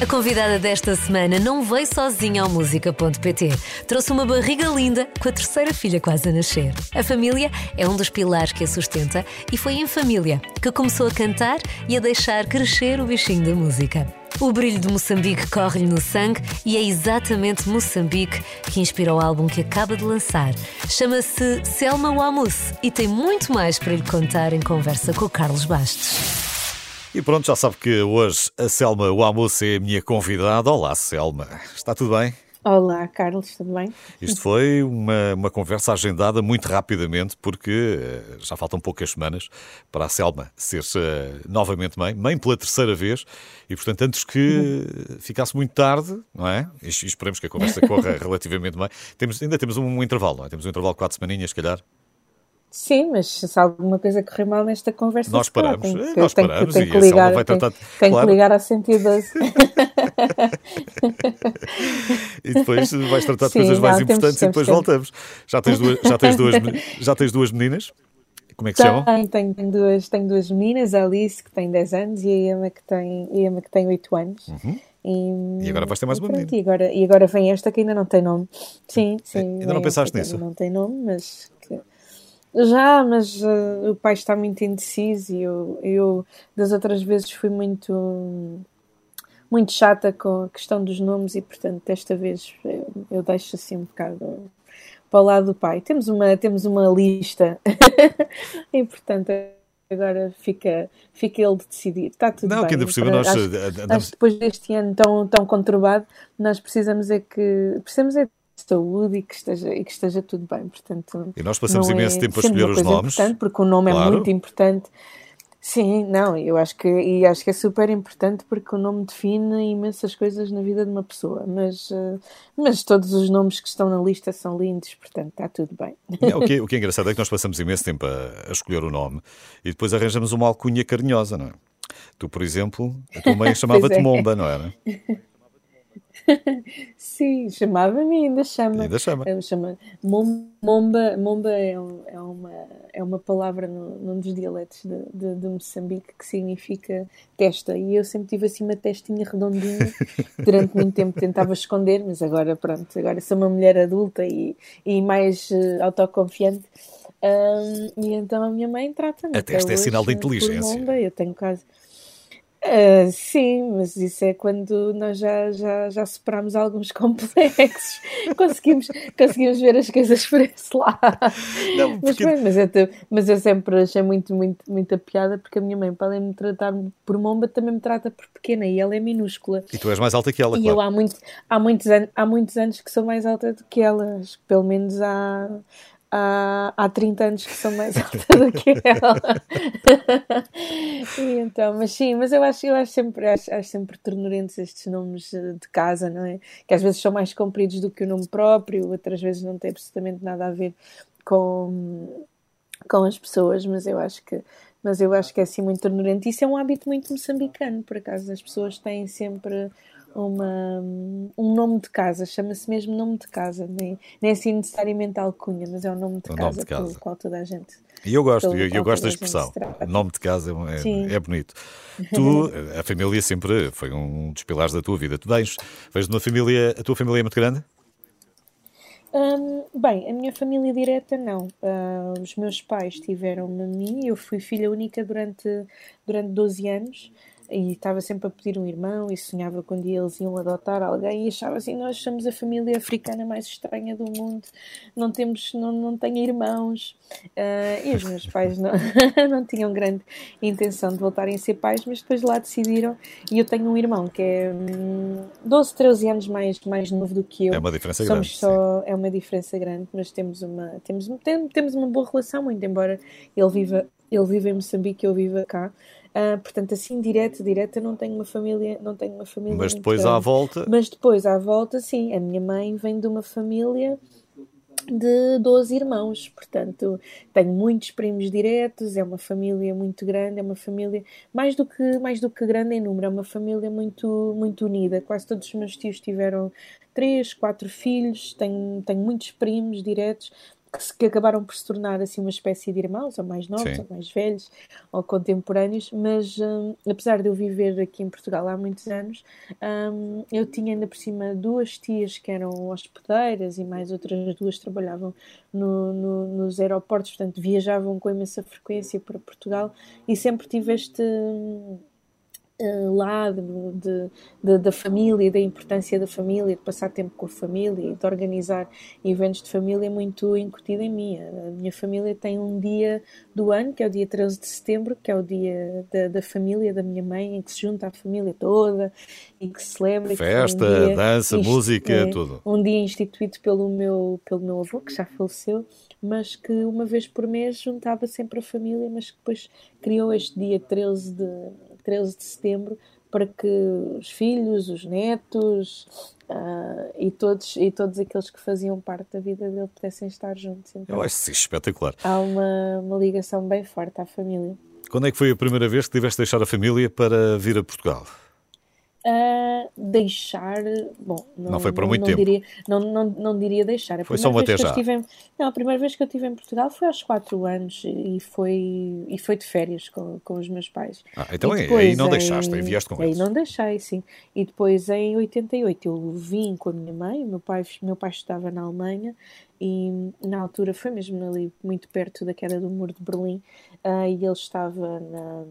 A convidada desta semana não veio sozinha ao música.pt. Trouxe uma barriga linda com a terceira filha quase a nascer. A família é um dos pilares que a sustenta e foi em família que começou a cantar e a deixar crescer o bichinho da música. O brilho de Moçambique corre-lhe no sangue e é exatamente Moçambique que inspira o álbum que acaba de lançar. Chama-se Selma Wamus e tem muito mais para lhe contar em conversa com o Carlos Bastos. E pronto, já sabe que hoje a Selma Wamus é a minha convidada. Olá, Selma. Está tudo bem? Olá, Carlos, tudo bem? Isto foi uma, uma conversa agendada muito rapidamente, porque uh, já faltam poucas semanas para a Selma ser uh, novamente mãe, mãe pela terceira vez, e portanto, antes que uhum. ficasse muito tarde, não é? E, e esperemos que a conversa corra relativamente bem. Temos, ainda temos um, um intervalo, não é? Temos um intervalo de quatro semaninhas, se calhar. Sim, mas se alguma coisa correr mal nesta conversa, nós paramos. Tenho, é, nós tenho, paramos tenho, tenho que ligar, vai tratar... tenho, claro. que ligar a 112. e depois vais tratar de Sim, coisas mais importantes temos, e depois temos. voltamos. Já tens, duas, já, tens duas, já tens duas meninas? Como é que se chamam? Tenho, tenho, duas, tenho duas meninas, a Alice, que tem 10 anos, e a Emma, que tem, Emma, que tem 8 anos. Uhum. E, e, agora vais ter mais uma menina. E agora, e agora vem esta que ainda não tem nome. Sim, sim. Ainda não pensaste nisso? Não tem nome, mas já, mas uh, o pai está muito indeciso e eu, eu das outras vezes fui muito muito chata com a questão dos nomes e portanto desta vez eu, eu deixo assim um bocado para o lado do pai. Temos uma, temos uma lista e portanto agora fica, fica ele de decidir. Está tudo Não, bem. que ainda por cima nós acho, andamos... acho depois deste ano tão, tão conturbado, nós precisamos é que precisamos é saúde e que esteja, e que esteja tudo bem. Portanto, e nós passamos imenso é tempo a escolher os nomes. Porque o nome claro. é muito importante. Sim, não, eu acho que e acho que é super importante porque o nome define imensas coisas na vida de uma pessoa, mas, eh, mas todos os nomes que estão na lista são lindos, portanto está tudo bem. É, o, que, é, o que é engraçado é que nós passamos imenso tempo a, a escolher o nome e depois arranjamos uma alcunha carinhosa, não é? Tu, por exemplo, a tua mãe chamava-te é. Momba, não era? Sim, chamava-me ainda chama. Ainda chama. chama Momba, Momba é, é, uma, é uma palavra no, num dos dialetos de, de, de, Moçambique que significa testa. E eu sempre tive assim uma testinha redondinha. Durante muito tempo tentava esconder, mas agora pronto, agora sou uma mulher adulta e, e mais uh, autoconfiante. Um, e então a minha mãe trata-me. A testa é sinal de inteligência. Momba. Eu tenho quase Uh, sim, mas isso é quando nós já, já, já superamos alguns complexos, conseguimos, conseguimos ver as coisas por esse lado. Não, porque... mas, mas, eu, mas eu sempre achei muito, muito, muita piada porque a minha mãe, para além de me tratar por momba, também me trata por pequena e ela é minúscula. E tu és mais alta que ela, e claro. eu há, muito, há, muitos an há muitos anos que sou mais alta do que ela, pelo menos há, há, há 30 anos que sou mais alta do que ela. e então, mas sim, mas eu acho, eu acho sempre, acho, acho sempre ternurentes estes nomes de casa, não é? Que às vezes são mais compridos do que o nome próprio, outras vezes não tem absolutamente nada a ver com, com as pessoas, mas eu acho que mas eu acho que é assim muito ternurente. Isso é um hábito muito moçambicano, por acaso. As pessoas têm sempre uma, um nome de casa, chama-se mesmo nome de casa, nem, nem assim necessariamente alcunha, mas é o nome de, o casa, nome de casa pelo qual toda a gente. E eu gosto, eu, eu gosto da expressão. Nome de casa é, é, bonito. Tu, a família sempre foi um dos pilares da tua vida. Tu vens, vens de uma família, a tua família é muito grande? Um, bem, a minha família direta não. Uh, os meus pais tiveram-me a mim, eu fui filha única durante, durante 12 anos e estava sempre a pedir um irmão e sonhava quando eles iam adotar alguém e achava assim, nós somos a família africana mais estranha do mundo, não temos, não, não tenho irmãos. Uh, e os meus pais não, não tinham grande intenção de voltarem a ser pais, mas depois lá decidiram e eu tenho um irmão que é hum, 12, 13 anos mais, mais novo do que eu. É uma diferença Somos grande. Só, é uma diferença grande, mas temos uma, temos, temos uma boa relação, muito embora ele viva, ele viva em Moçambique eu viva cá. Uh, portanto, assim, direto, direta, não tenho uma família, não tenho uma família. Mas depois à volta. Mas depois à volta, sim. A minha mãe vem de uma família de 12 irmãos, portanto, tenho muitos primos diretos, é uma família muito grande, é uma família mais do que mais do que grande em número, é uma família muito muito unida. Quase todos os meus tios tiveram três, quatro filhos, tenho, tenho muitos primos diretos que, que, acabaram por se tornar assim uma espécie de irmãos, ou mais novos, Sim. ou mais velhos, ou contemporâneos, mas um, apesar de eu viver aqui em Portugal há muitos anos, um, eu tinha ainda por cima duas tias que eram hospedeiras e mais outras duas trabalhavam no, no, nos aeroportos, portanto viajavam com imensa frequência para Portugal e sempre tive este uh, lado de, de, da família, da importância da família, de passar tempo com a família, de organizar eventos de família muito incutido em mim. A minha família tem um dia do ano, que é o dia 13 de setembro, que é o dia da, da família, da minha mãe, em que se junta a família toda e que se celebra. Festa, um dia, dança, música, é, tudo. Um dia instituído pelo meu, pelo meu avô, que já faleceu, mas que uma vez por mês juntava sempre a família, mas que depois criou este dia 13 de 13 de setembro para que os filhos, os netos uh, e, todos, e todos aqueles que faziam parte da vida dele pudessem estar juntos. Então, Eu acho isso espetacular. Há uma, uma ligação bem forte à família. Quando é que foi a primeira vez que tiveste de deixar a família para vir a Portugal? A deixar. Bom, não, não foi por muito não tempo. Diria, não, não, não diria deixar. A foi só um até já. Em, não, a primeira vez que eu estive em Portugal foi aos 4 anos e foi, e foi de férias com, com os meus pais. Ah, então é, depois, aí não deixaste, aí vieste com aí eles. Aí não deixei, sim. E depois em 88 eu vim com a minha mãe, meu pai, meu pai estava na Alemanha e na altura foi mesmo ali muito perto da queda do muro de Berlim uh, e ele estava na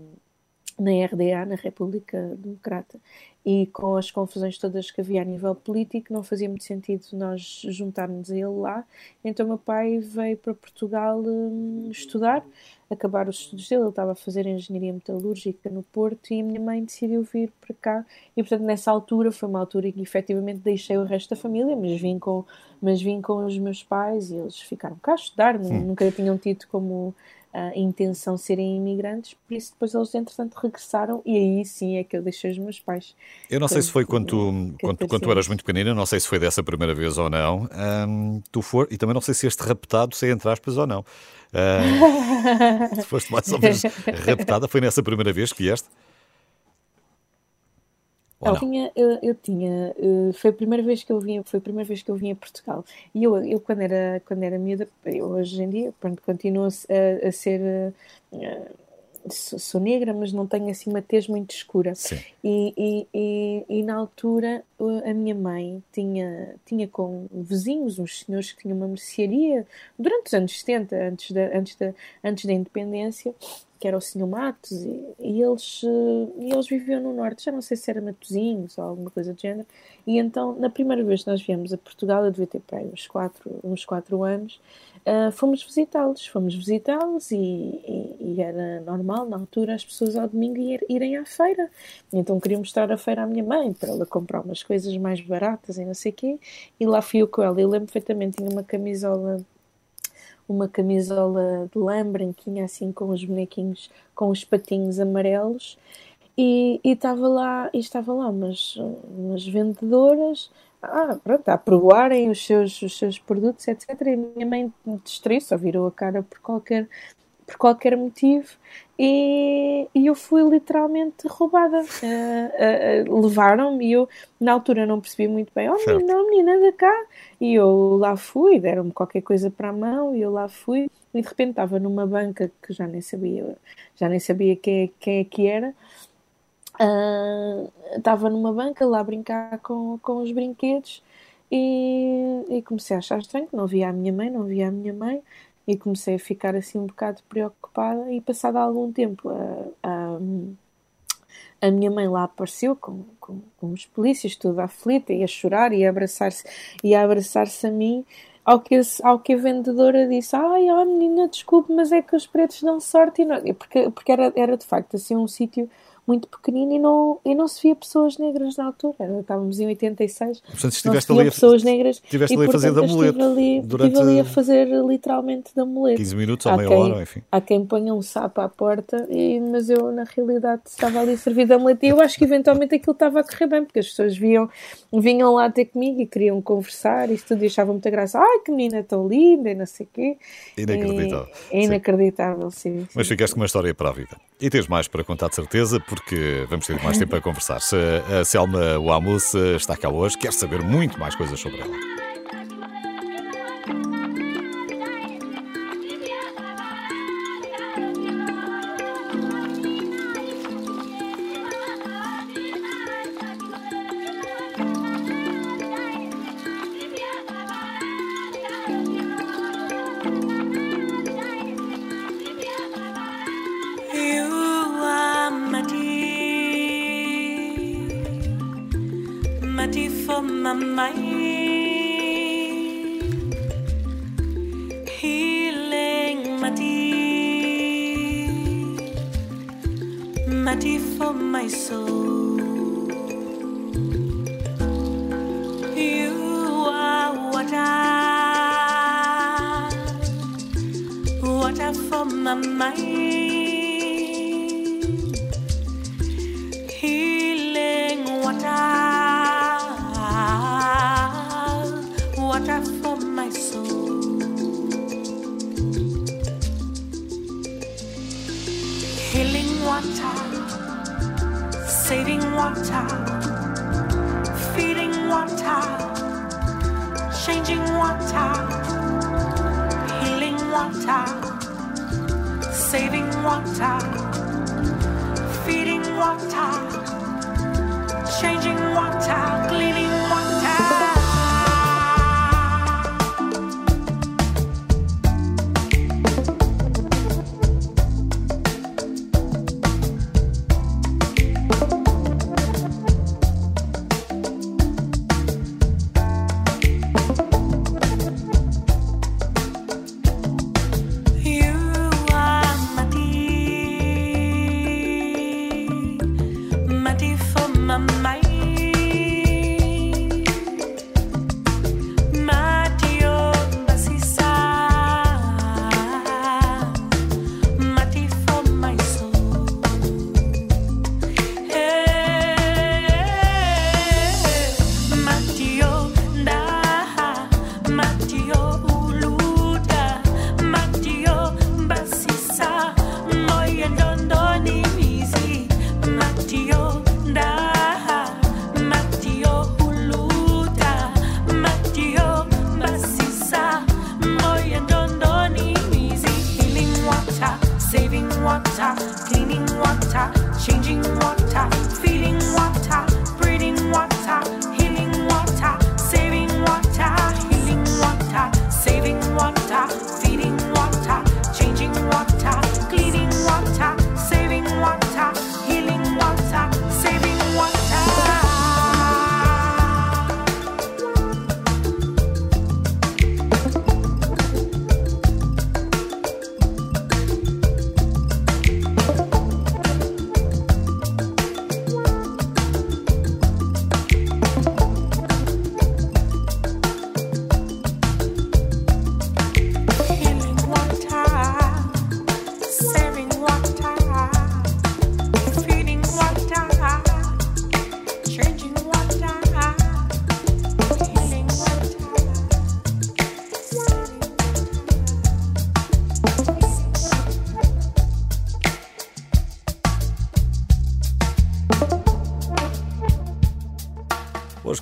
na RDA, na República Democrata, e com as confusões todas que havia a nível político, não fazia muito sentido nós juntarmos a ele lá. Então, meu pai veio para Portugal um, estudar, acabar os estudos dele. Ele estava a fazer engenharia metalúrgica no Porto e a minha mãe decidiu vir para cá. E, portanto, nessa altura, foi uma altura em que efetivamente deixei o resto da família, mas vim com, mas vim com os meus pais e eles ficaram cá a estudar, hum. nunca tinham tido como a intenção de serem imigrantes, por isso depois eles entretanto regressaram e aí sim é que eu deixei os meus pais. Eu não sei se foi quando tu, quando, quando tu eras muito pequenina, não sei se foi dessa primeira vez ou não, tu for, e também não sei se este raptado, se entre aspas ou não. Uh, foste mais ou menos raptada, foi nessa primeira vez que vieste? eu tinha, eu, eu, tinha, eh, foi a primeira vez que eu vim, foi a primeira vez que eu vim a Portugal. E eu, eu quando era, quando era miúda, hoje em dia, pronto, continuo a, a ser, uh, sou negra, mas não tenho assim uma tez muito escura. E, e, e, e, na altura a minha mãe tinha, tinha com vizinhos, uns senhores que tinham uma mercearia, durante os anos 70, antes da, antes da, antes da independência, que era o Senhor Matos, e, e, eles, eh, e eles viviam no norte, já não sei se era Matozinhos ou alguma coisa do género. E então, na primeira vez que nós viemos a Portugal, eu devia ter para aí uns quatro, uns quatro anos, uh, fomos visitá-los. Fomos visitá-los e, e, e, era normal, na altura, as pessoas ao domingo ir, irem à feira. Então queria mostrar a feira à minha mãe, para ela comprar umas coisas mais baratas e não sei o quê. E lá fui eu com ela. Eu lembro perfeitamente, tinha uma camisola uma camisola de lã branquinha, assim com os bonequinhos, com os patinhos amarelos, e estava lá, e estava lá umas, umas vendedoras ah, pronto, a provarem os seus, os seus produtos, etc. E a minha mãe distraiu, só virou a cara por qualquer, por qualquer motivo e, e eu fui literalmente roubada. Uh, uh, Levaram-me e eu, na altura, não percebi muito bem: oh, menina, menina, da cá. E eu lá fui, deram-me qualquer coisa para a mão e eu lá fui. E de repente estava numa banca que já nem sabia, já nem sabia quem, quem é que era. Estava numa banca lá a brincar com, com os brinquedos e, e comecei a achar estranho que não via a minha mãe, não via a minha mãe e comecei a ficar assim um bocado preocupada. E passado algum tempo a, a, a minha mãe lá apareceu com, com, com os polícias toda aflita e a chorar e a abraçar-se e a abraçar-se a mim ao que, ao que a vendedora disse ai, oh, menina, desculpe, mas é que os pretos dão sorte e não... porque, porque era, era de facto assim um sítio muito pequenino e não, e não se via pessoas negras na altura. Estávamos em 86. Portanto, estiveste ali a, pessoas negras estiveste ali a fazer da muleta. Ali, durante estive ali a fazer literalmente da muleta. 15 minutos ou meia quem, hora, enfim. Há quem ponha um sapo à porta, e, mas eu na realidade estava ali a servir da muleta e eu acho que eventualmente aquilo estava a correr bem, porque as pessoas viam, vinham lá ter comigo e queriam conversar e tudo e achavam muita graça. Ai, que menina tão linda e não sei o quê. Inacreditável. É inacreditável, sim. sim. Mas ficaste com uma história para a vida. E tens mais para contar de certeza, porque vamos ter mais tempo a conversar. A Selma Wamus está cá hoje, quer saber muito mais coisas sobre ela. My mind. Healing Mati. Mati for my soul.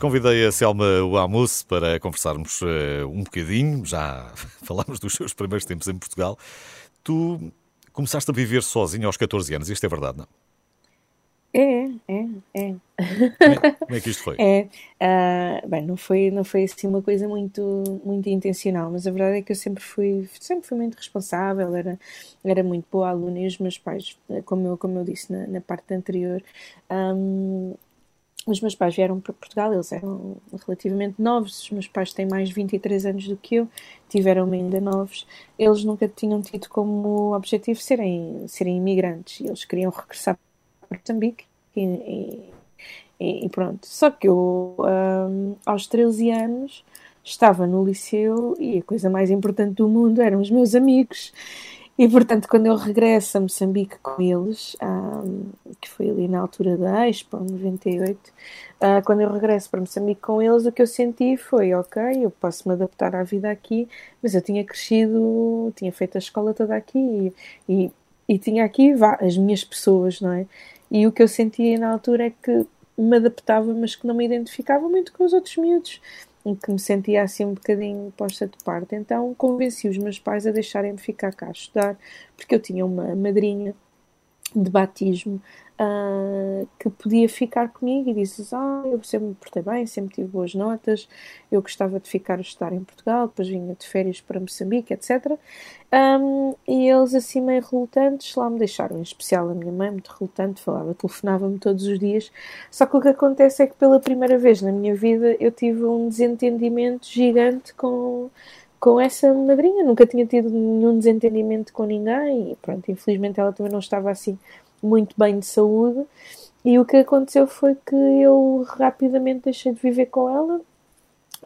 Convidei a Selma Wamus para conversarmos eh, um bocadinho. Já falámos dos seus primeiros tempos em Portugal. Tu começaste a viver sozinho aos 14 anos, isto é verdade, não? É, é, é. Como é, como é que isto foi? É, ah, bem, não foi, não foi assim uma coisa muito, muito intencional, mas a verdade é que eu sempre fui, sempre fui muito responsável, era, era muito boa aluna e os meus pais, como eu, como eu disse na, na parte anterior, ahm, os meus pais vieram para Portugal, eles eram relativamente novos, os meus pais têm mais de 23 anos do que eu, tiveram-me ainda novos, eles nunca tinham tido como objetivo serem, serem imigrantes, eles queriam regressar para Moçambique e, e- e, pronto. Só que eu, hum, aos 13 anos, estava no liceu e a coisa mais importante do mundo eram os meus amigos. E, portanto, quando eu regresso a Moçambique com eles, hum, que foi ali na altura da Expo, 98, ah, quando eu regresso para Moçambique com eles, o que eu senti foi, ok, eu posso me adaptar à vida aqui, mas eu tinha crescido, tinha feito a escola toda aqui e, e, e tinha aqui vá, as minhas pessoas, não é? E o que eu sentia na altura é que me adaptava, mas que não me identificava muito com os outros miúdos, em que me sentia assim um bocadinho posta de parte. Então convenci os meus pais a deixarem-me ficar cá a estudar, porque eu tinha uma madrinha de batismo ah, que podia ficar comigo e disse ah, eu sempre me portei bem, sempre tive boas notas, eu gostava de ficar a estudar em Portugal, depois vinha de férias para Moçambique, etc. Um, e eles assim meio relutantes lá me deixaram, em especial a minha mãe, muito relutante, falava, telefonava-me todos os dias. Só que o que acontece é que pela primeira vez na minha vida eu tive um desentendimento gigante com, com essa madrinha. Nunca tinha tido nenhum desentendimento com ninguém e pronto, infelizmente ela também não estava assim muito bem de saúde. E o que aconteceu foi que eu rapidamente deixei de viver com ela.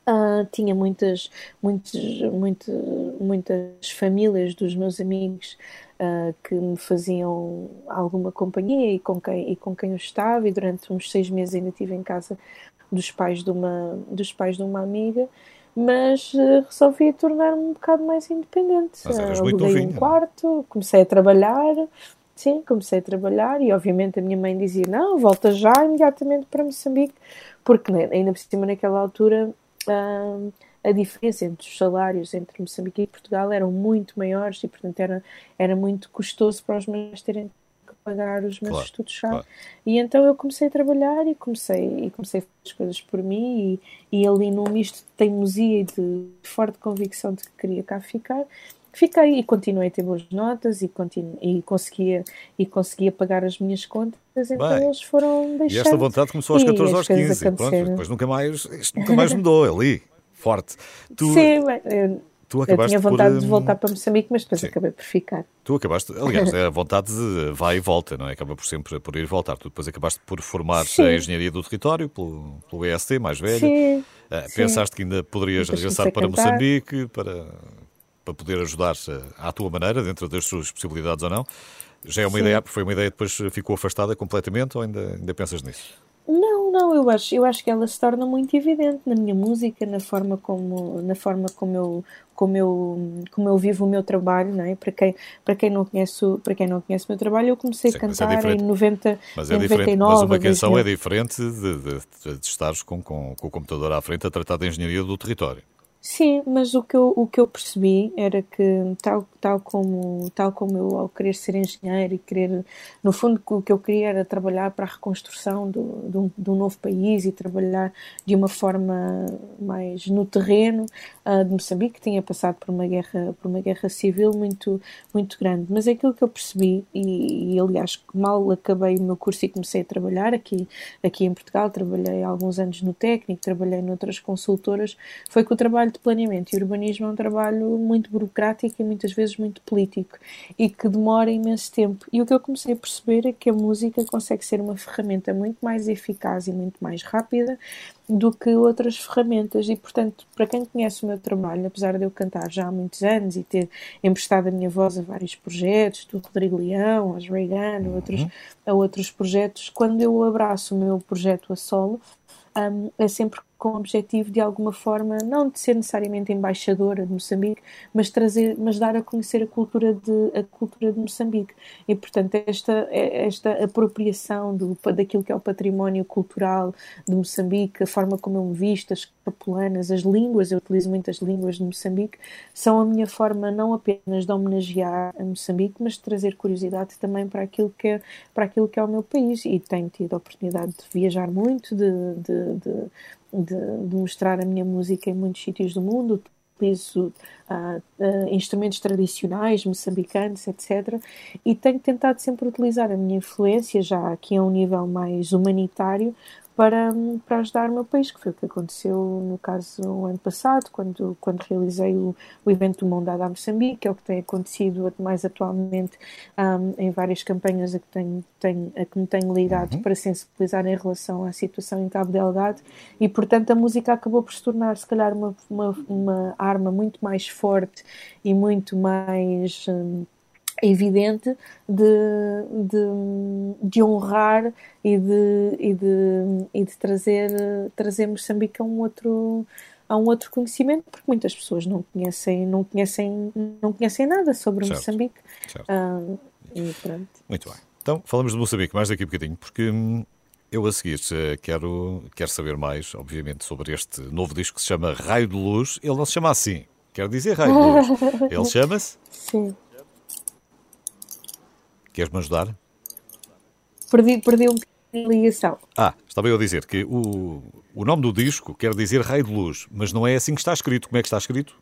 Uh, tinha muitas, muitas, muitas, muitas famílias dos meus amigos uh, que me faziam alguma companhia e com, quem, e com quem eu estava, e durante uns seis meses ainda estive em casa dos pais de uma, dos pais de uma amiga, mas uh, resolvi tornar-me um bocado mais independente. Mas eras muito aluguei um novinha. quarto, comecei a trabalhar, sim, comecei a trabalhar e obviamente a minha mãe dizia, não, volta já imediatamente para Moçambique, porque né, ainda por cima naquela altura ah, a diferença entre os salários entre Moçambique e Portugal eram muito maiores e portanto era, era muito custoso para os meus terem que pagar os meus Claro, estudos já. claro. E então eu comecei a trabalhar e comecei, e comecei a fazer as coisas por mim e, e ali num misto de teimosia e de forte convicção de que queria cá ficar, fiquei e continuei a ter boas notas e, continu, e, conseguia, e conseguia pagar as minhas contas, então Bem, eles foram E deixando. esta vontade começou aos E 14 as aos coisas 15. Pronto, depois nunca mais, isto nunca mais mudou ali. Forte. Tu, Sim, bem, eu, tu eu acabaste tinha vontade por, de hum, voltar para Moçambique, mas depois sim. acabei por ficar. Tu acabaste, aliás, é a vontade de vai e volta, não é? Acaba por sempre por ir e voltar. Tu depois acabaste por formar a engenharia do território pelo, pelo EST, mais velho. Sim, Ah, sim. pensaste que ainda poderias Depois regressar para cantar. Moçambique para, para poder ajudar ah, à tua maneira, dentro das suas possibilidades ou não. Já é uma Sim. ideia, foi uma ideia que depois ficou afastada completamente ou ainda, ainda pensas nisso? Não, não, eu acho, eu acho que ela se torna muito evidente na minha música, na forma como, na forma como eu, como eu, como eu vivo o meu trabalho, não é? Para quem, para quem não conhece, para quem não conhece o meu trabalho, eu comecei Sim, a é cantar em diferente. 90, Mas é em diferente. 99, Mas uma canção 2000. é diferente de, de, de, de estares com, com, com o computador à frente a tratar da engenharia do território. Sim, mas o que eu, o que eu percebi era que, tal, tal, como, tal como eu, ao querer ser engenheiro e querer, no fundo, o que eu queria era trabalhar para a reconstrução do, do, do novo país e trabalhar de uma forma mais no terreno ah, de Moçambique, que tinha passado por uma guerra, por uma guerra civil muito, muito grande. Mas aquilo que eu percebi, e, e aliás, mal acabei o meu curso e comecei a trabalhar aqui, aqui em Portugal, trabalhei alguns anos no técnico, trabalhei noutras consultoras, foi que o trabalho de planeamento e urbanismo é um trabalho muito burocrático e muitas vezes muito político e que demora imenso tempo. E o que eu comecei a perceber é que a música consegue ser uma ferramenta muito mais eficaz e muito mais rápida do que outras ferramentas e portanto para quem conhece o meu trabalho apesar de eu cantar já há muitos anos e ter emprestado a minha voz a vários projetos do Rodrigo Leão, aos Reagan, a outros, a outros projetos quando eu abraço o meu projeto a solo um, é sempre com o objetivo de alguma forma, não de ser necessariamente embaixadora de Moçambique, mas trazer, mas dar a conhecer a cultura de, a cultura de Moçambique. E portanto, esta, esta apropriação do, daquilo que é o património cultural de Moçambique, a forma como eu me visto, as capulanas, as línguas, eu utilizo muitas línguas de Moçambique, são a minha forma não apenas de homenagear a Moçambique, mas de trazer curiosidade também para aquilo que é, para aquilo que é o meu país. E tenho tido a oportunidade de viajar muito, de, de, de de, de, mostrar a minha música em muitos sítios do mundo, utilizo uh, uh, instrumentos tradicionais, moçambicanos, etc. E tenho tentado sempre utilizar a minha influência, já aqui a um nível mais humanitário, para, para ajudar o meu país, que foi o que aconteceu no caso o ano passado, quando, quando realizei o, o evento do Mão Dada a Moçambique, que é o que tem acontecido mais atualmente um, em várias campanhas a que, tenho, tenho, a que me tenho ligado uhum. para sensibilizar em relação à situação em Cabo Delgado e, portanto, a música acabou por se tornar, se calhar, uma, uma, uma arma muito mais forte e muito mais... Um, evidente de, de, de, honrar e de, e de, e de trazer, trazer Moçambique a um outro a um outro conhecimento porque muitas pessoas não conhecem não conhecem não conhecem nada sobre certo. Moçambique. Certo. Ah, e pronto. muito bem. Então falamos de Moçambique mais daqui a bocadinho porque hum, eu a seguir quero quero saber mais obviamente sobre este novo disco que se chama Raio de Luz. Ele não se chama assim. Quer dizer Raio de Luz. Ele chama-se? Sim Queres-me ajudar? perdi, perdi um ligação. Ah, estava eu a dizer que o, o nome do disco quer dizer Rei de Luz, mas não é assim que está escrito. Como é que está escrito?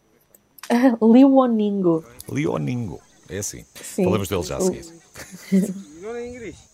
Leoningo. Leoningo. É assim. Sim. Falamos dele já a seguir.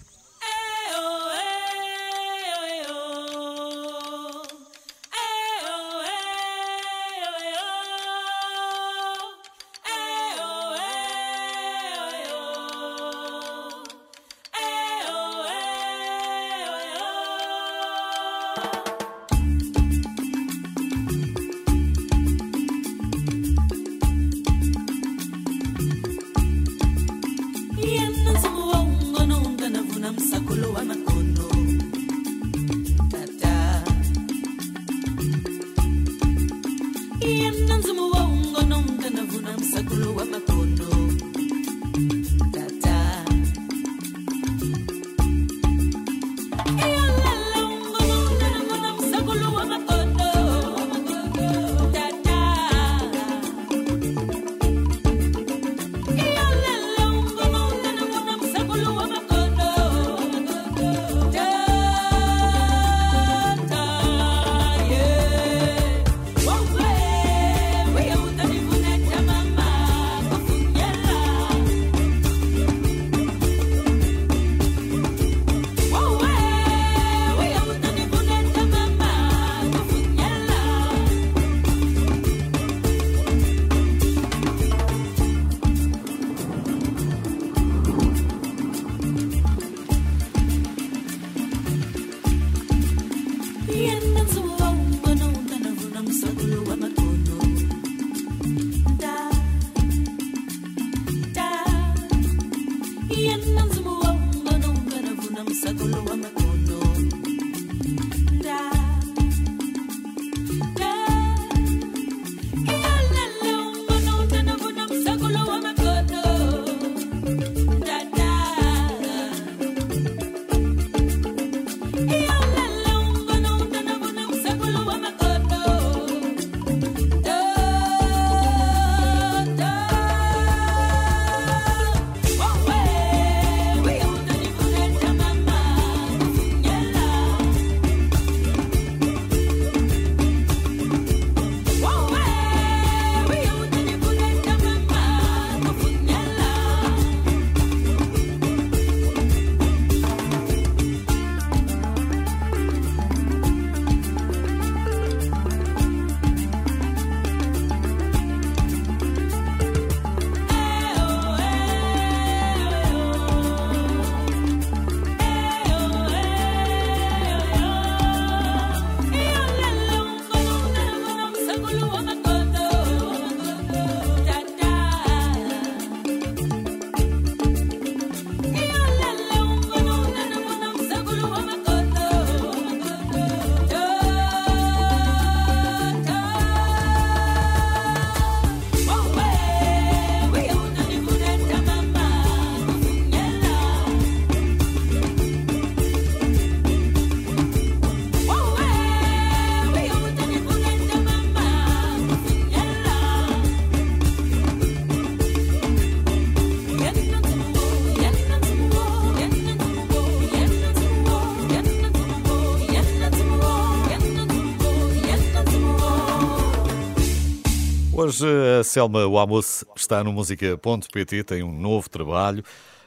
Hoje a Selma Wamus está no música.pt, tem um novo trabalho.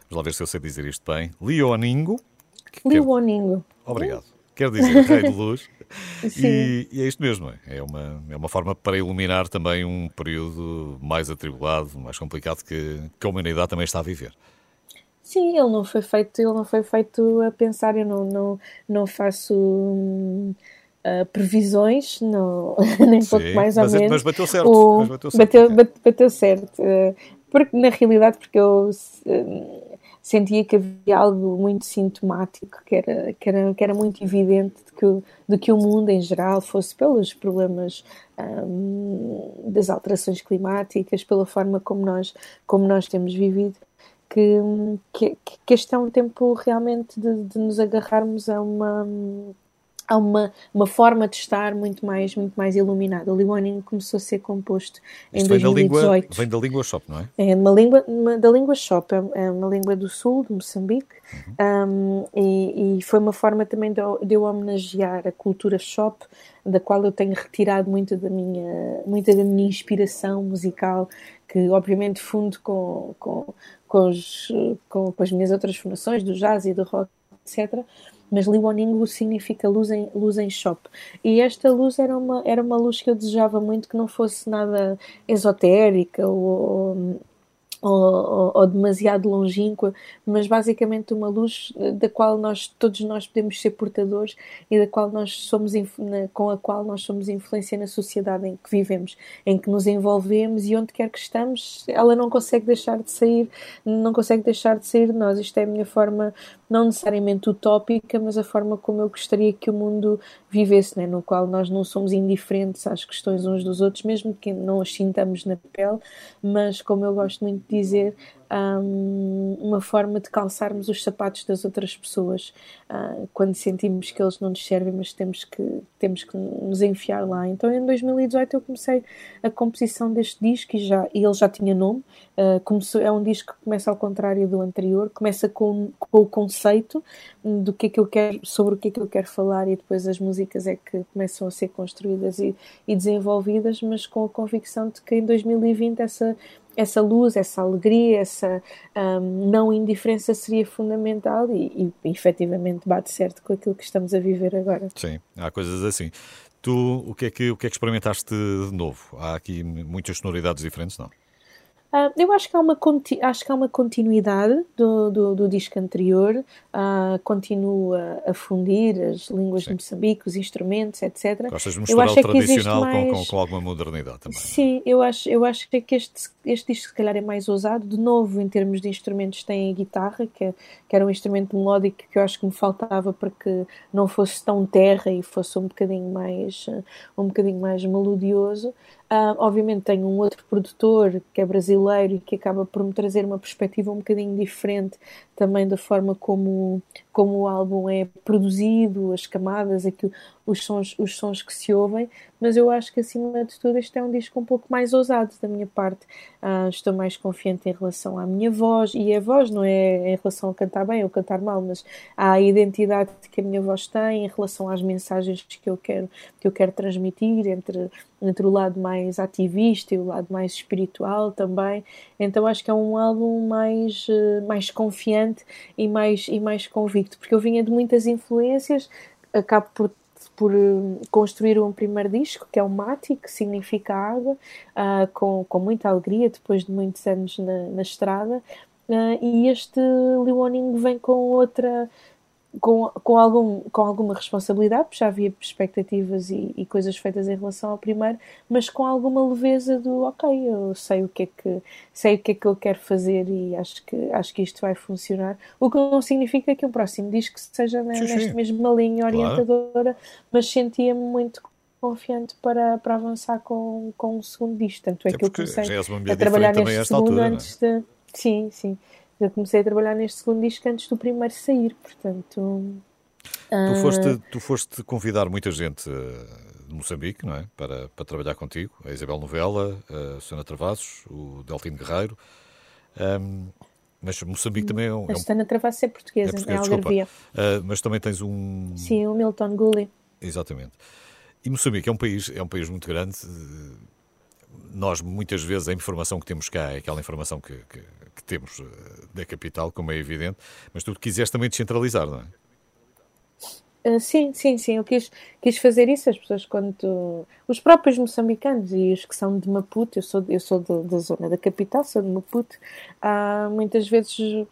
Vamos lá ver se eu sei dizer isto bem. Leoningo. que quer- Leoningo. Obrigado. Quer dizer Rei de Luz. Sim. E, e é isto mesmo. é? É uma, é uma forma para iluminar também um período mais atribulado, mais complicado que, que a humanidade também está a viver. Sim, ele não foi feito, ele não foi feito a pensar, eu não, não, não faço hum, ah, previsões, não, nem pouco Sim, mais mas- ou menos. mas bateu certo, O- mas bateu certo, bateu, bateu certo. ah, porque, na realidade, porque eu hum, sentia que havia algo muito sintomático, que era, que era, que era muito evidente de que, o- de que o mundo em geral fosse pelos problemas hum, das alterações climáticas, pela forma como nós, como nós temos vivido, que, que, que este é um tempo realmente de, de nos agarrarmos a uma, há uma, uma forma de estar muito mais, muito mais iluminada. O Liwoning começou a ser composto em Isto vem da, língua, 2018. vem da língua shop, não é? É uma língua uma- da língua shop, é é uma língua do sul, de Moçambique, um, e, e foi uma forma também de, eu- de eu homenagear a cultura shop, da qual eu tenho retirado muito da minha, muita da minha inspiração musical, que obviamente fundo com, com, com, os, com, com as minhas outras formações, do jazz e do rock, etc. Mas Liwoningo significa luz em, luz em shop. E esta luz era uma, era uma luz que eu desejava muito que não fosse nada esotérica ou, ou, ou- demasiado longínqua, mas basicamente uma luz eh, da qual nós todos nós podemos ser portadores e da qual nós somos com a qual nós somos influência na sociedade em que vivemos, em que nos envolvemos e onde quer que estamos, ela não consegue deixar de sair, não consegue deixar de sair de nós. Isto é a minha forma, não necessariamente utópica, mas a forma como eu gostaria que o mundo vivesse, né? no qual nós não somos indiferentes às questões uns dos outros, mesmo que não as sintamos na pele, mas como eu gosto muito de dizer, hum, uma forma de calçarmos os sapatos das outras pessoas ah, quando sentimos que eles não nos servem, mas temos que, temos que nos enfiar lá. Então em 2018 eu comecei a composição deste disco e, já, e ele já tinha nome. Ah, começou, é um disco que começa ao contrário do anterior, começa com, com o conceito do que é que eu quero, sobre o que é que eu quero falar e depois as músicas é que começam a ser construídas e, e desenvolvidas, mas com a convicção de que em 2020 essa essa luz, essa alegria, essa hum, não indiferença seria fundamental e, e efetivamente bate certo com aquilo que estamos a viver agora. Sim, há coisas assim. Tu, o que é que, o que, é que experimentaste de novo? Há aqui muitas sonoridades diferentes, não? Ah, eu acho que há uma, acho que há uma continuidade do, do, do disco anterior, ah, continua a fundir as línguas Sim. de Moçambique, os instrumentos, etc. Gostas de Eu misturar acho o é que existe tradicional com, com, mais- com alguma modernidade também. é? Sim, eu acho, eu acho que este, este disco se calhar é mais ousado. De novo, em termos de instrumentos, tem a guitarra, que, é- que era um instrumento melódico que eu acho que me faltava para que não fosse tão terra e fosse um bocadinho mais, eh, um bocadinho mais melodioso. Ah, obviamente tenho um outro produtor que é brasileiro e que acaba por me trazer uma perspectiva um bocadinho diferente também da forma como, como o álbum é produzido, as camadas, aquilo, os, sons, os sons que se ouvem, mas eu acho que acima de tudo este é um disco um pouco mais ousado da minha parte. Ah, estou mais confiante em relação à minha voz, e a voz não é em relação a cantar bem ou cantar mal, mas à identidade que a minha voz tem em relação às mensagens que eu quero, que eu quero transmitir entre, entre o lado mais ativista e o lado mais espiritual também. Então acho que é um álbum mais, eh, mais confiante e mais, e mais convicto, porque eu vinha de muitas influências, acabo por por eh, construir um primeiro disco que é o Mati, que significa água, ah, com, com muita alegria depois de muitos anos na, na estrada. Ah, e este Liwoning vem com outra, com, com, algum, com alguma responsabilidade, porque já havia expectativas e, e coisas feitas em relação ao primeiro, mas com alguma leveza do ok, eu sei o que é que sei o que é que eu quero fazer e acho que acho que isto vai funcionar. O que não significa que o próximo disco seja né, Sim, sim. nesta mesma linha Claro. orientadora, mas sentia-me muito confiante para, para avançar com, com um segundo disco. Tanto é que eu comecei a trabalhar neste segundo altura, é? antes de. Sim, sim. Eu comecei a trabalhar neste segundo disco antes do primeiro sair, portanto. ah, Tu foste, tu foste convidar muita gente eh, de Moçambique, não é? Para, para trabalhar contigo. A Isabel Novela, a Susana Travassos, o Deltino Guerreiro. Ahm, mas Moçambique também é um. A É um Susana Travassos é portuguesa, é é, português, desculpa. Algarvia. Ah, mas também tens um. Sim, o Milton Gulli. Exatamente. E Moçambique é um país, é um país muito grande. eh, Nós, muitas vezes, a informação que temos cá é aquela informação que, que, que temos eh, da capital, como é evidente, mas tu quiseste também descentralizar, não é? Ah, sim, sim, sim. Eu quis, quis fazer isso. As pessoas, quando. tu- Os próprios moçambicanos e os que são de Maputo, eu sou, eu sou da- zona da capital, sou de Maputo, ah, muitas vezes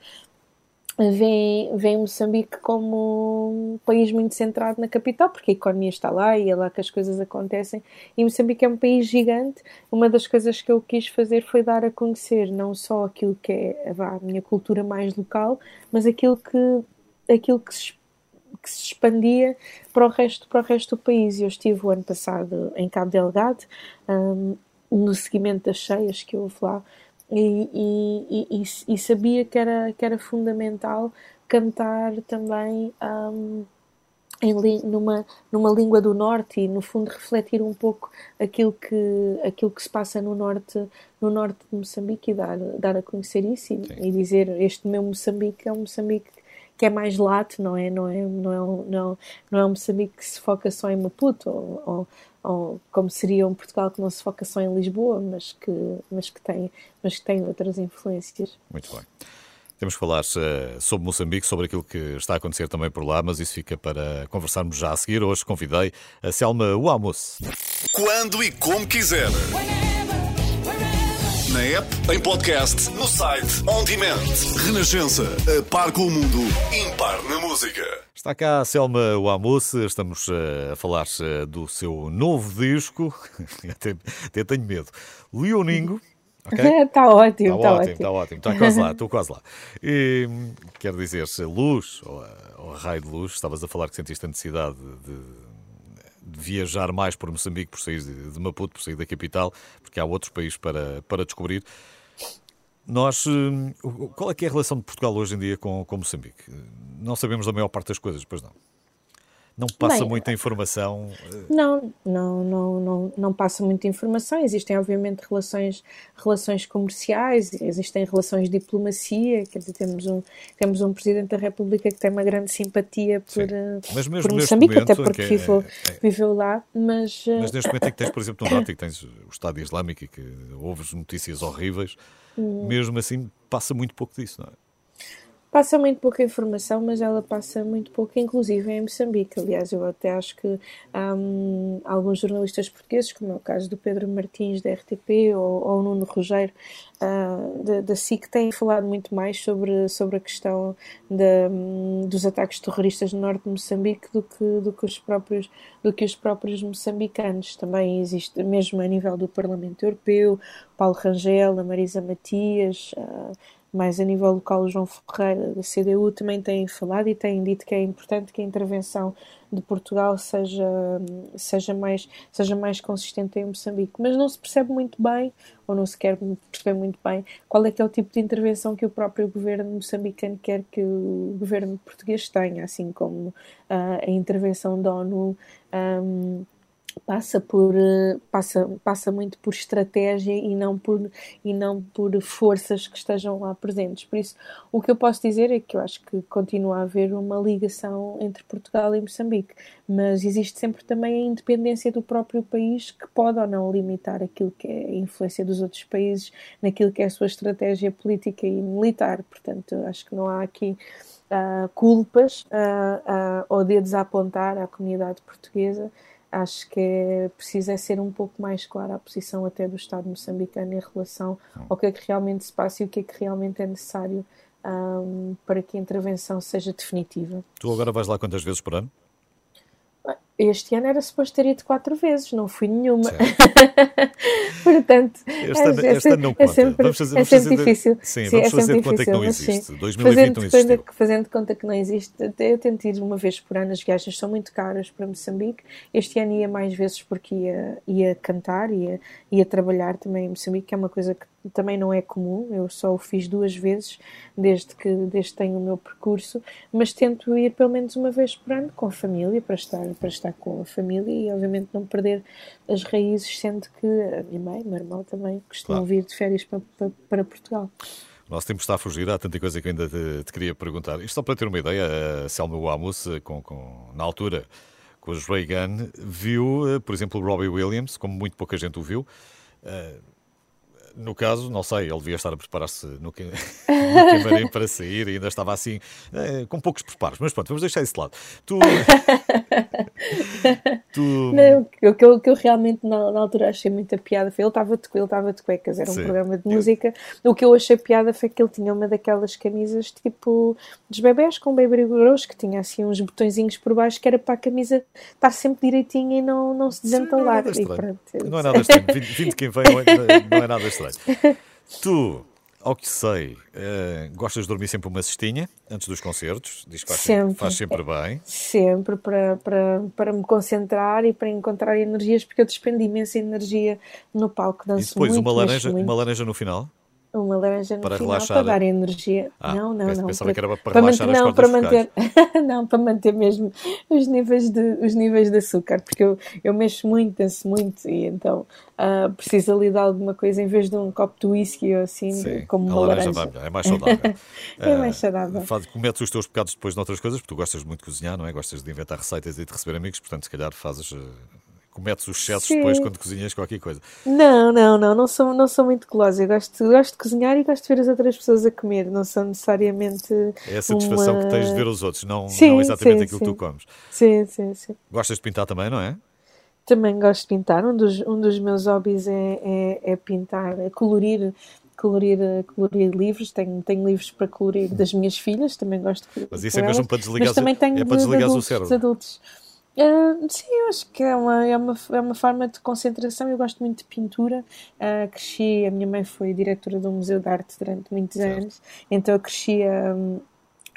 veem, veem Moçambique como um país muito centrado na capital, porque a economia está lá e é lá que as coisas acontecem. E Moçambique é um país gigante. Uma das coisas que eu quis fazer foi dar a conhecer não só aquilo que é a minha cultura mais local, mas aquilo que, aquilo que se que se expandia para o resto para o resto do país. Eu estive o ano passado em Cabo Delgado hum, no seguimento das cheias que houve lá e, e, e, e- sabia que era que era fundamental cantar também hum, em numa, numa língua do norte e no fundo refletir um pouco aquilo que, aquilo que se passa no norte, no norte de Moçambique e dar, dar a conhecer isso e, e dizer este meu Moçambique é um Moçambique que é mais lato, não é, não é, não é, um- não, não é um Moçambique que se foca só em Maputo ou, ou, ou como seria um Portugal que não se foca só em Lisboa, mas que, mas que, tem, mas que tem outras influências. Muito bem. Temos que falar eh, sobre Moçambique, sobre aquilo que está a acontecer também por lá, mas isso fica para conversarmos já a seguir. Hoje convidei a Selma Uamos. Quando e como quiser. Na app, em podcast, no site, on demand. Renascença, a par com o mundo, impar na música. Está cá a Selma Uamos, estamos eh, a falar eh, do seu novo disco, até, até tenho medo, Leoningo. Está ótimo, Está está ótimo, está ótimo, está quase lá, estou quase lá. E, quero dizer, luz, ou, ou raio de luz, estavas a falar que sentiste a necessidade de, de viajar mais por Moçambique, por sair de, Maputo, por sair da capital, porque há outros países para, para descobrir. Nós, hum, qual é é a relação de Portugal hoje em dia com, com Moçambique? Não sabemos da maior parte das coisas, pois não. Não passa Bem, muita informação. eh, Não, não, não, não, não passa muita informação. Existem, obviamente, relações, relações comerciais, existem relações de diplomacia. Quer dizer, temos um, temos um Presidente da República que tem uma grande simpatia por, eh, mesmo por Moçambique, momento, até porque é- viveu, é- viveu lá. Mas, eh, Mas neste momento em que tens, por exemplo, no norte, e que tens o Estado Islâmico e que ouves notícias horríveis, Hum. mesmo assim passa muito pouco disso, não é? Passa muito pouca informação, mas ela passa muito pouco, inclusive em Moçambique. Aliás, eu até acho que hum, alguns jornalistas portugueses, como é o caso do Pedro Martins da RTP ou, ou Nuno Rogério ah, da, da SIC, têm falado muito mais sobre, sobre a questão hum, dos ataques terroristas no norte de Moçambique do que, do que, os, próprios, do que os próprios moçambicanos. Também existe, mesmo a nível do Parlamento Europeu, Paulo Rangel, a Marisa Matias. ah, mais a nível local, o João Ferreira da CDU também têm falado e têm dito que é importante que a intervenção de Portugal seja, seja, mais, seja mais consistente em Moçambique. Mas não se percebe muito bem, ou não se quer perceber muito bem, qual é que é o tipo de intervenção que o próprio governo moçambicano quer que o governo português tenha, assim como ah, a intervenção da ONU. ahm, passa por eh, passa passa muito por estratégia e não por e não por forças que estejam lá presentes. Por isso o que eu posso dizer é que eu acho que continua a haver uma ligação entre Portugal e Moçambique mas existe sempre também a independência do próprio país que pode ou não limitar aquilo que é a influência dos outros países naquilo que é a sua estratégia política e militar. Portanto acho que não há aqui ah, culpas ah, ah, ou dedos a apontar à comunidade portuguesa acho que é preciso é ser um pouco mais clara a posição até do Estado moçambicano em relação ao que é que realmente se passa e o que é que realmente é necessário ahm, para que a intervenção seja definitiva. Tu agora vais lá quantas vezes por ano? Este ano era suposto ter ido quatro vezes, não fui nenhuma. Portanto, Este ano, é, este ano não é conta. sempre, vamos fazer, é sempre fazer de- difícil. Sim, Sim, vamos é fazer sempre de conta é que não difícil, existe. sim. 2020 não Fazendo, existiu. fazendo, fazendo de conta que não existe, eu tento ir uma vez por ano, as viagens são muito caras para Moçambique. Este ano ia mais vezes porque ia, ia cantar, ia, ia trabalhar também em Moçambique, que é uma coisa que também não é comum. Eu só o fiz duas vezes desde que, desde tenho o meu percurso, mas tento ir pelo menos uma vez por ano com a família, para estar, para estar com a família e obviamente não perder as raízes, sendo que a minha mãe, meu irmão também costumam Claro. vir de férias para, para, para Portugal. O nosso tempo está a fugir, há tanta coisa que ainda te, te queria perguntar. Isto só para ter uma ideia, a Selma Wamus, com, com, na altura, com os Reagan, viu, eh, por exemplo, o Robbie Williams, como muito pouca gente o viu. Eh, No caso, não sei, ele devia estar a preparar-se no, ca- no camarim para sair e ainda estava assim, eh, com poucos preparos. Mas pronto, vamos deixar isso de lado. Tu. tu Não, o que, que eu, que eu realmente na, na altura achei muita piada foi ele estava de, ele estava de cuecas, era um Sim. programa de música. O que eu achei piada foi que ele tinha uma daquelas camisas tipo dos bebés com baby grosso que tinha assim uns botõezinhos por baixo que era para a camisa estar sempre direitinha e não, não se Sim, não é desentalar. nada estranho. Não é nada estranho. Vindo de quem vem, não é, não é nada estranho. Tu, ao que sei, eh, gostas de dormir sempre uma cestinha antes dos concertos. Diz que faz sempre, faz sempre bem. sempre para, para, para me concentrar e para encontrar energias, porque eu despendo imensa energia no palco. E Danço depois muito, uma laranja, muito. uma laranja no final. Uma laranja no Para final relaxar. para dar energia. Ah, não, não, não. pensava que era para manter- relaxar as não, para manter, não, para manter mesmo os níveis de, os níveis de açúcar, porque eu, eu mexo muito, danço muito e então ah, preciso ali de alguma coisa em vez de um copo de whisky ou assim, Sim, como uma laranja laranja. é mais saudável. É mais Ah, saudável. faz- cometes os teus pecados depois noutras coisas, porque tu gostas muito de cozinhar, não é? Gostas de inventar receitas e de receber amigos, portanto, se calhar fazes. eh, cometes os excessos Sim. depois quando cozinhas qualquer coisa. Não, não, não, não sou, não sou muito gulosa. Eu gosto, gosto de cozinhar e gosto de ver as outras pessoas a comer. Não sou necessariamente. É a satisfação uma... que tens de ver os outros, não, Sim, não exatamente sim, aquilo que sim. tu comes. Sim, sim, sim. Gostas de pintar também, não é? Também gosto de pintar. Um dos, um dos meus hobbies é, é, é pintar, é colorir. Colorir, colorir livros, tenho, tenho livros para colorir das minhas filhas, também gosto de colorir Mas isso é mesmo elas, para tenho é para de- de desligares o adultos, cérebro. adultos. Ah, sim, eu acho que é uma, é, uma, é uma forma de concentração. Eu gosto muito de pintura. Ah, cresci, a minha mãe foi diretora de um museu de arte durante muitos Certo. anos, então eu cresci a,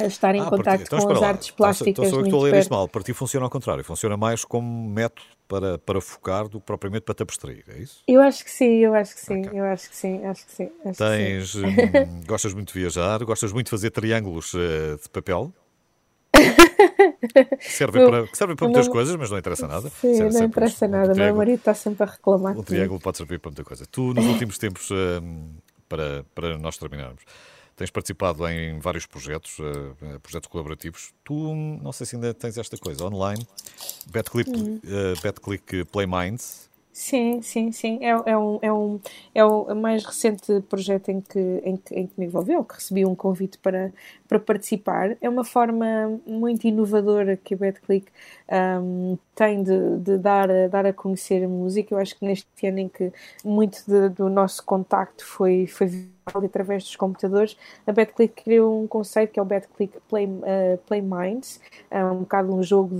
a estar em Ah, contacto então com as lá. artes Então, plásticas Então sou eu que estou a ler isto mal. Para ti funciona ao contrário. Funciona mais como método para, para focar do que propriamente para te abstrair, é isso? Eu acho que sim, eu acho que sim, Ok. eu acho que sim, acho que sim. Acho que sim. Tens, hum, gostas muito de viajar, gostas muito de fazer triângulos eh, de papel. Eu- para, que servem para muitas não- coisas, mas não interessa nada. Sim, Serve não interessa um nada. O meu marido está sempre a reclamar. Um comigo. triângulo pode servir para muita coisa. Tu, nos últimos tempos, hum, para, para nós terminarmos, tens participado em vários projetos, eh, projetos colaborativos. Tu, hum, não sei se ainda tens esta coisa, online, BetClick, Uhum. eh, BetClick Play Minds. Sim, sim, sim. É, é, um, é, um, é o mais recente projeto em que, em, que, em que me envolveu, que recebi um convite para, para participar. É uma forma muito inovadora que a BetClick um, tem de, de dar, a- dar a conhecer a música. Eu acho que neste ano em que muito de- do nosso contacto foi, foi através dos computadores, a BetClick criou um conceito que é o BetClick Play, uh, Play Minds, é um bocado um jogo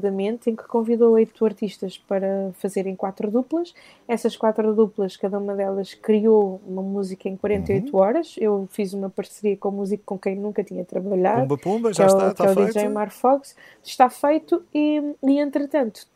da mente, em que convidou oito artistas para fazerem quatro duplas. Essas quatro duplas, cada uma delas criou uma música em 48 Uhum. horas. Eu fiz uma parceria com um músico com quem nunca tinha trabalhado Pumba, pumba, já é o, está é o feito. DJ Mar Fox, está feito e, e entretanto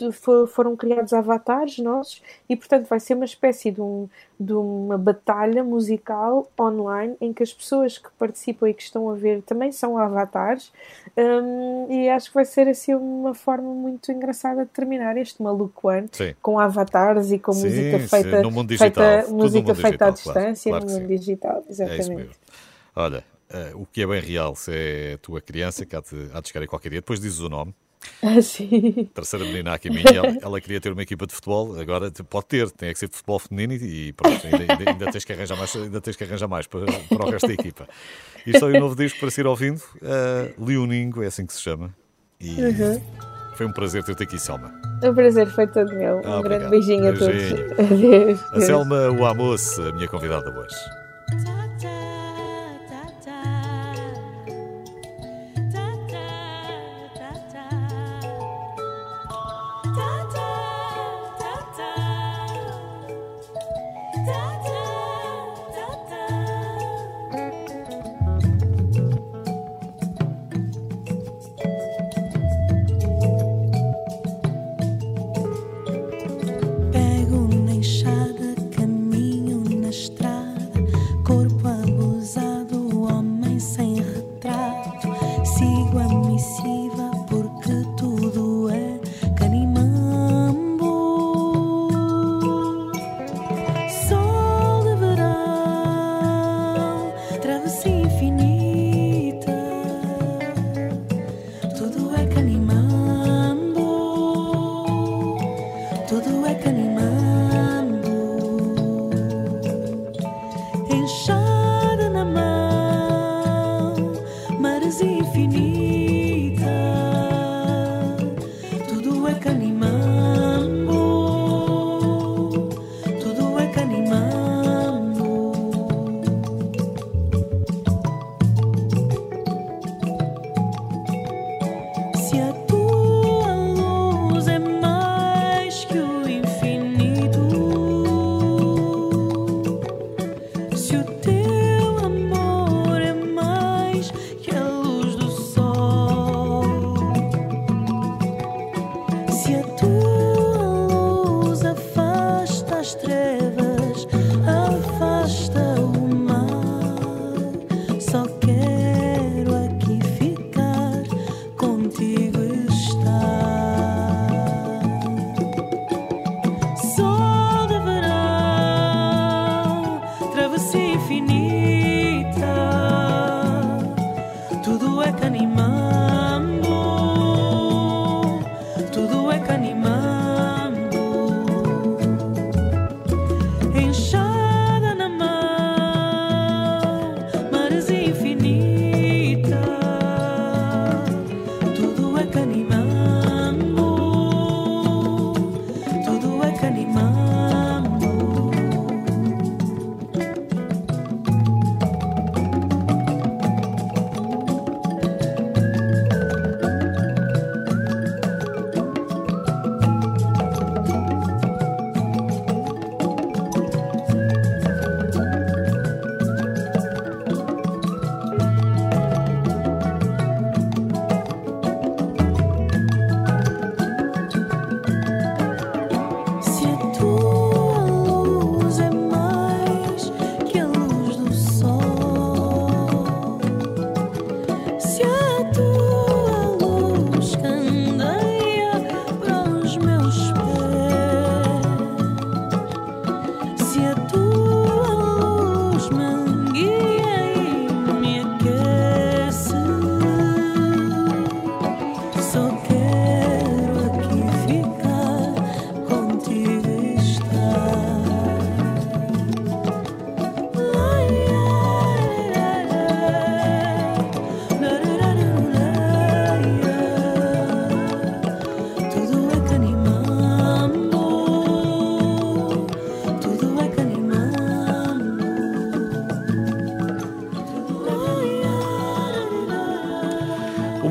foram criados avatares nossos e portanto vai ser uma espécie de, um, de uma batalha musical online em que as pessoas que participam e que estão a ver também são avatares hum, e acho que vai ser assim uma forma muito engraçada de terminar este maluco ano Sim. com avatares e com Sim, música sim, feita, no mundo digital, feita, no música feita à digital, claro, distância claro no que mundo sim. digital, É exatamente. mesmo. Olha, eh, o que é bem real se é a tua criança, que há de, há de chegar aí qualquer dia. Depois dizes o nome. Sim. Terceira menina aqui minha, ela, ela queria ter uma equipa de futebol, agora pode ter, tem que ser de futebol feminino e, e pronto, ainda, ainda- ainda tens que arranjar mais, ainda tens que arranjar mais para, para o resto da equipa. Isto é um novo disco para se ir ouvindo, uh, Leoningo, é assim que se chama. E Uhum. foi um prazer ter-te aqui, Selma. O prazer foi todo meu. Um Ah, grande obrigado. beijinho a Beijinho. todos. Adeus. A Selma o Amos, a minha convidada hoje.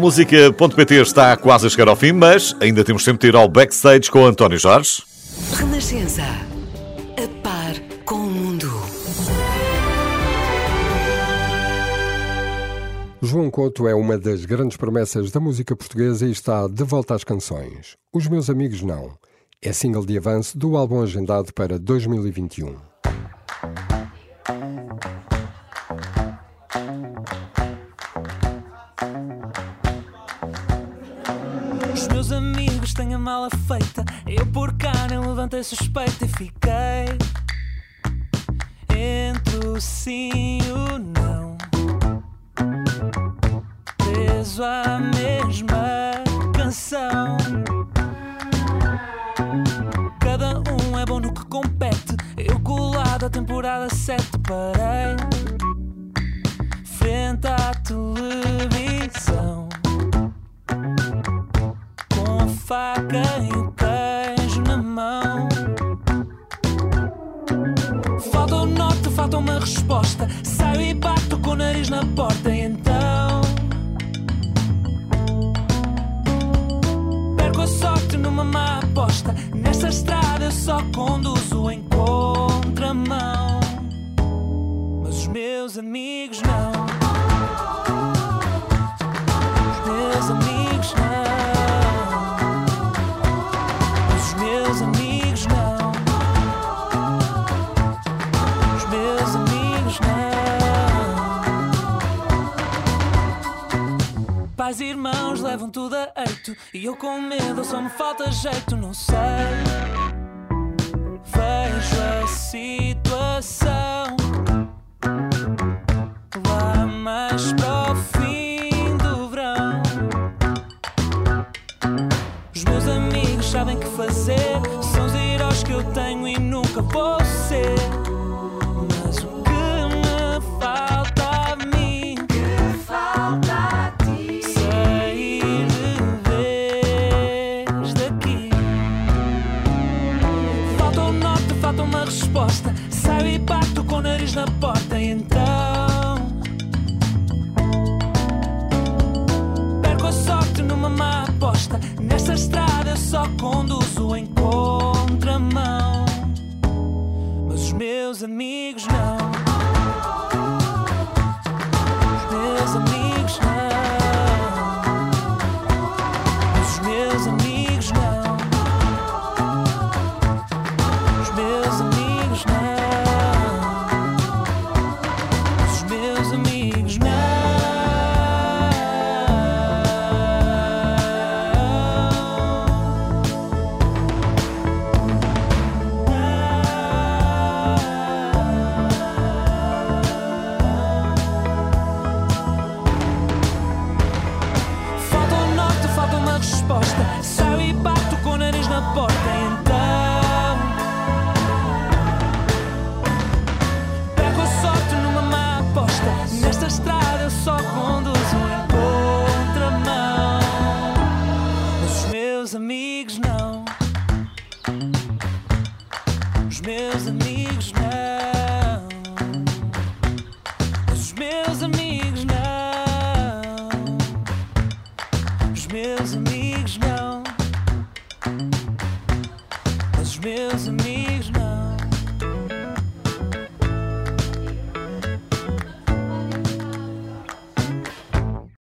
Música.pt está quase a chegar ao fim, mas ainda temos tempo de ir ao backstage com o António Jorge. Renascença. A par com o mundo. João Couto é uma das grandes promessas da música portuguesa e está de volta às canções. Os meus amigos não. É single de avanço do álbum agendado para 2021. Mala feita. Eu por cá nem levantei suspeita e fiquei entre o sim e o não. Preso à mesma canção. Cada um é bom no que compete. Eu colado a temporada 7 parei. Faca e o queijo na mão. Falta o norte, falta uma resposta. Saio e bato com o nariz na porta. E então perco a sorte numa má aposta. Nesta estrada eu só conduzo em contramão. Mas os meus amigos não. Os meus amigos não. Pais e irmãos levam tudo a eito. E eu com medo só me falta jeito, não sei. Vejo a situação lá mais para amigos